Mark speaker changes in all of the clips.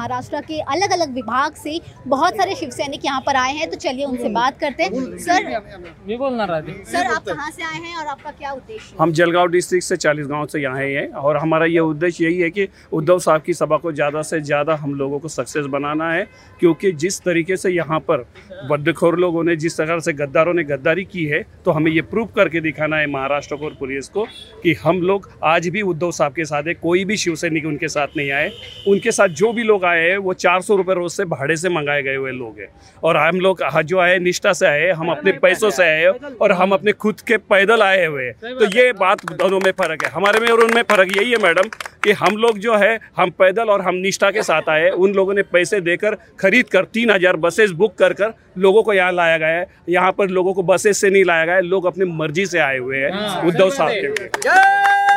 Speaker 1: महाराष्ट्र के अलग अलग विभाग से बहुत सारे शिव सैनिक यहाँ पर आए हैं तो चलिए उनसे बात करते हैं। सर
Speaker 2: आधी
Speaker 1: सर आप कहाँ से आए हैं और आपका क्या उद्देश्य
Speaker 3: हम जलगांव डिस्ट्रिक्ट से चालीस गाँव से यहाँ आए हैं और हमारा ये उद्देश्य यही है कि उद्धव साहब की सभा को ज़्यादा से ज़्यादा हम लोगों को सक्सेस बनाना है क्योंकि जिस तरीके से यहाँ पर बद्दखोर लोगों ने जिस तरह से गद्दारों ने गद्दारी की है तो हमें ये प्रूव करके दिखाना है महाराष्ट्र को और पुलिस को कि हम लोग आज भी उद्धव साहब के साथ है कोई भी शिव सैनिक उनके साथ नहीं आए। उनके साथ जो भी लोग आए हैं वो चार सौ रुपये रोज से भाड़े से मंगाए गए हुए लोग हैं। और हम लोग जो आए निष्ठा से आए हम अपने पैसों से आए और हम अपने खुद के पैदल आए हुए हैं। तो ये बात दोनों में फ़र्क है। हमारे में और उनमें फ़र्क यही है मैडम कि हम लोग जो है हम पैदल और हम निष्ठा के साथ आए उन लोगों ने पैसे देकर खरीद कर तीन हज़ार बसेस बुक कर कर लोगों को यहाँ लाया गया है। यहाँ पर लोगों को बसेस से नहीं लाया गया है लोग अपनी मर्ज़ी से आए हुए हैं उद्धव साहब के लिए।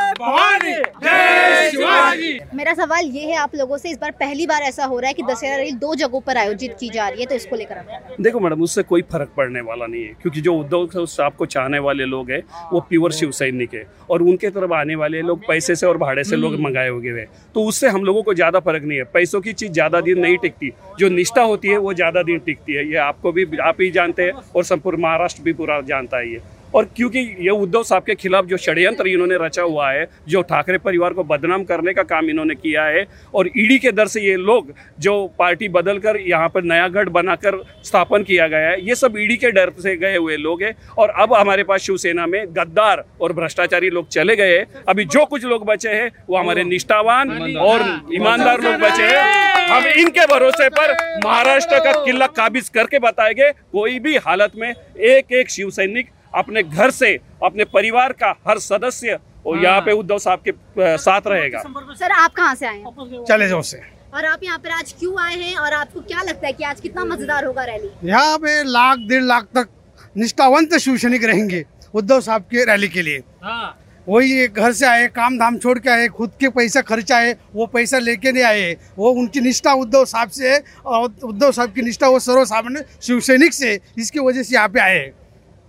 Speaker 1: मेरा सवाल ये है आप लोगों से इस बार पहली बार ऐसा हो रहा है कि दशहरा रैली दो जगहों पर आयोजित की जा रही है तो इसको लेकर आप
Speaker 3: देखो मैडम उससे कोई फ़र्क पड़ने वाला नहीं है क्योंकि जो उद्धव साहब को चाहने वाले लोग हैं वो प्योर शिव सैनिक है और उनके तरफ़ आने वाले लोग पैसे से और भाड़े से लोग मंगाए हुए हैं तो उससे हम लोगों को ज़्यादा फ़र्क नहीं है पैसों की चीज़ ज़्यादा दिन नहीं टिकती जो निष्ठा होती है वो ज़्यादा दिन टिकती है ये आपको भी आप ही जानते हैं और संपूर्ण महाराष्ट्र भी पूरा जानता है ये और क्योंकि ये उद्धव साहब के खिलाफ जो षड्यंत्र इन्होंने रचा हुआ है, जो ठाकरे परिवार को बदनाम करने का काम इन्होंने किया है, और ईडी के दर से ये लोग जो पार्टी बदल कर यहाँ पर नया गढ़ बनाकर स्थापन किया गया है, ये सब ईडी के डर से गए हुए लोग हैं, और अब हमारे पास शिवसेना में गद्दार और भ्रष्टाचारी लोग चले गए अभी जो कुछ लोग बचे हैं वो हमारे निष्ठावान और ईमानदार लोग बचे हैं। हम इनके भरोसे पर महाराष्ट्र का किला काबिज करके बताएँगे, कोई भी हालत में एक एक शिव सैनिक अपने घर से अपने परिवार का हर सदस्य और यहाँ पे उद्धव साहब के साथ रहेगा।
Speaker 1: सर आप कहाँ से आए हैं?
Speaker 4: चले जाओ से।
Speaker 1: और आप यहाँ पर आज क्यों आए हैं और आपको क्या लगता है कि आज कितना मज़ेदार होगा रैली?
Speaker 4: यहाँ पे लाख डेढ़ लाख तक निष्ठावंत शिवसैनिक रहेंगे उद्धव साहब की रैली के लिए।
Speaker 2: हा।
Speaker 4: वही घर से आए काम धाम छोड़ के आए खुद के पैसा खर्चा है वो पैसा लेके नहीं आए। वो उनकी निष्ठा उद्धव साहब से है और उद्धव साहब की निष्ठा वो सर्व सामान्य शिवसैनिक से इसकी वजह से यहाँ पे आए हैं।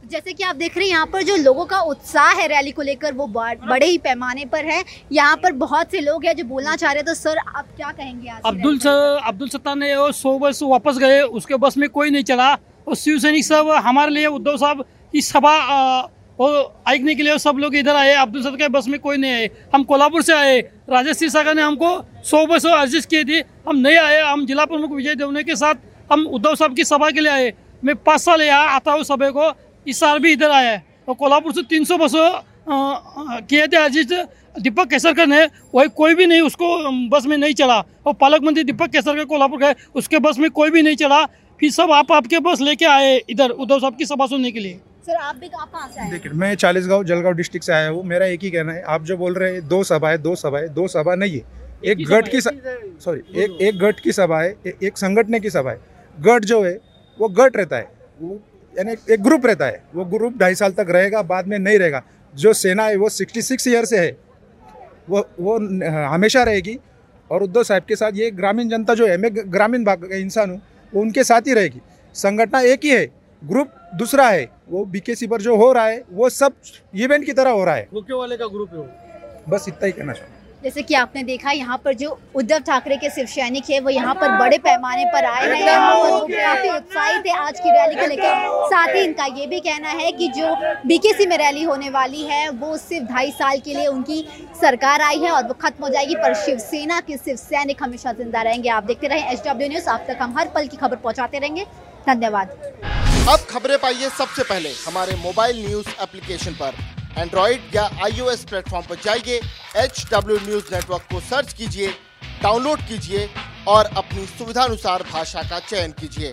Speaker 1: जैसे कि आप देख रहे हैं यहाँ पर जो लोगों का उत्साह है रैली को लेकर वो बड़े ही पैमाने पर है। यहाँ पर बहुत से लोग हैं जो बोलना चाह रहे हैं। तो सर आप क्या कहेंगे आज
Speaker 2: अब्दुल अब्दुल सत्ता ने वो सौ बस वापस गए उसके बस में कोई नहीं चला। और शिव सैनिक सब हमारे लिए उद्धव साहब की सभा आइकने के लिए सब लोग इधर आए। अब्दुल सत्ता के बस में कोई नहीं आए। हम कोल्हापुर से आए। राजेश सागर ने हमको सौ बस एडजस्ट किए थे। हम नहीं आए। हम जिला प्रमुख विजय देवने के साथ हम उद्धव साहब की सभा के लिए आए। मैं पाँच साल यहाँ आता हूँ सभी को। इस साल भी इधर आया है। और कोल्हापुर से तीन सौ बसों किए थे अजीत दीपक केसरकर ने। वही कोई भी नहीं उसको बस में नहीं चला और पालक मंत्री दीपक केसरकर कोल्हापुर गए उसके बस में कोई भी नहीं चला फिर सब आप आपके बस लेके आए इधर उद्धव साहब की सभा सुनने के लिए।
Speaker 1: सर आप भी आप कहाँ से आए?
Speaker 5: देखिए मैं चालीसगांव जलगांव डिस्ट्रिक्ट से आया हूँ। मेरा एक ही कहना है आप जो बोल रहे हैं दो सभाएँ दो सभाएँ दो सभा नहीं है। एक गठ की सॉरी एक एक गठ की सभा है एक संगठन की सभा है। गठ जो है वो गठ रहता है। वो यानी एक ग्रुप रहता है। वो ग्रुप ढाई साल तक रहेगा बाद में नहीं रहेगा। जो सेना है वो सिक्सटी सिक्स ईयर से है। वो वो हमेशा रहेगी। और उद्धव साहब के साथ ये ग्रामीण जनता जो है मैं ग्रामीण भाग का इंसान हूँ वो उनके साथ ही रहेगी। संगठन एक ही है ग्रुप दूसरा है। वो बीकेसी पर जो हो रहा है वो सब इवेंट की तरह हो रहा है।
Speaker 2: मुख्य वाले का ग्रुप है
Speaker 5: बस इतना ही कहना चाहूँगा।
Speaker 1: जैसे कि आपने देखा यहाँ पर जो उद्धव ठाकरे के शिव सैनिक है वो यहाँ पर बड़े पैमाने पर आए हैं यहाँ पर वो काफ़ी उत्साहित है आज की रैली को लेकर। साथ ही इनका ये भी कहना है कि जो बीकेसी में रैली होने वाली है, वो सिर्फ़ ढाई साल के लिए उनकी सरकार आई है और वो खत्म हो जाएगी, पर शिवसेना के शिव सैनिक हमेशा ज़िंदा रहेंगे। आप देखते रहें एच न्यूज़ आप तक हम हर पल की खबर पहुंचाते रहेंगे। धन्यवाद।
Speaker 6: अब खबरें पाइए सबसे पहले हमारे मोबाइल न्यूज़ एप्लीकेशन पर। एंड्रॉइड या आईओएस प्लेटफॉर्म पर जाइए एच डब्ल्यू न्यूज़ नेटवर्क को सर्च कीजिए, डाउनलोड कीजिए और अपनी सुविधानुसार भाषा का चयन कीजिए।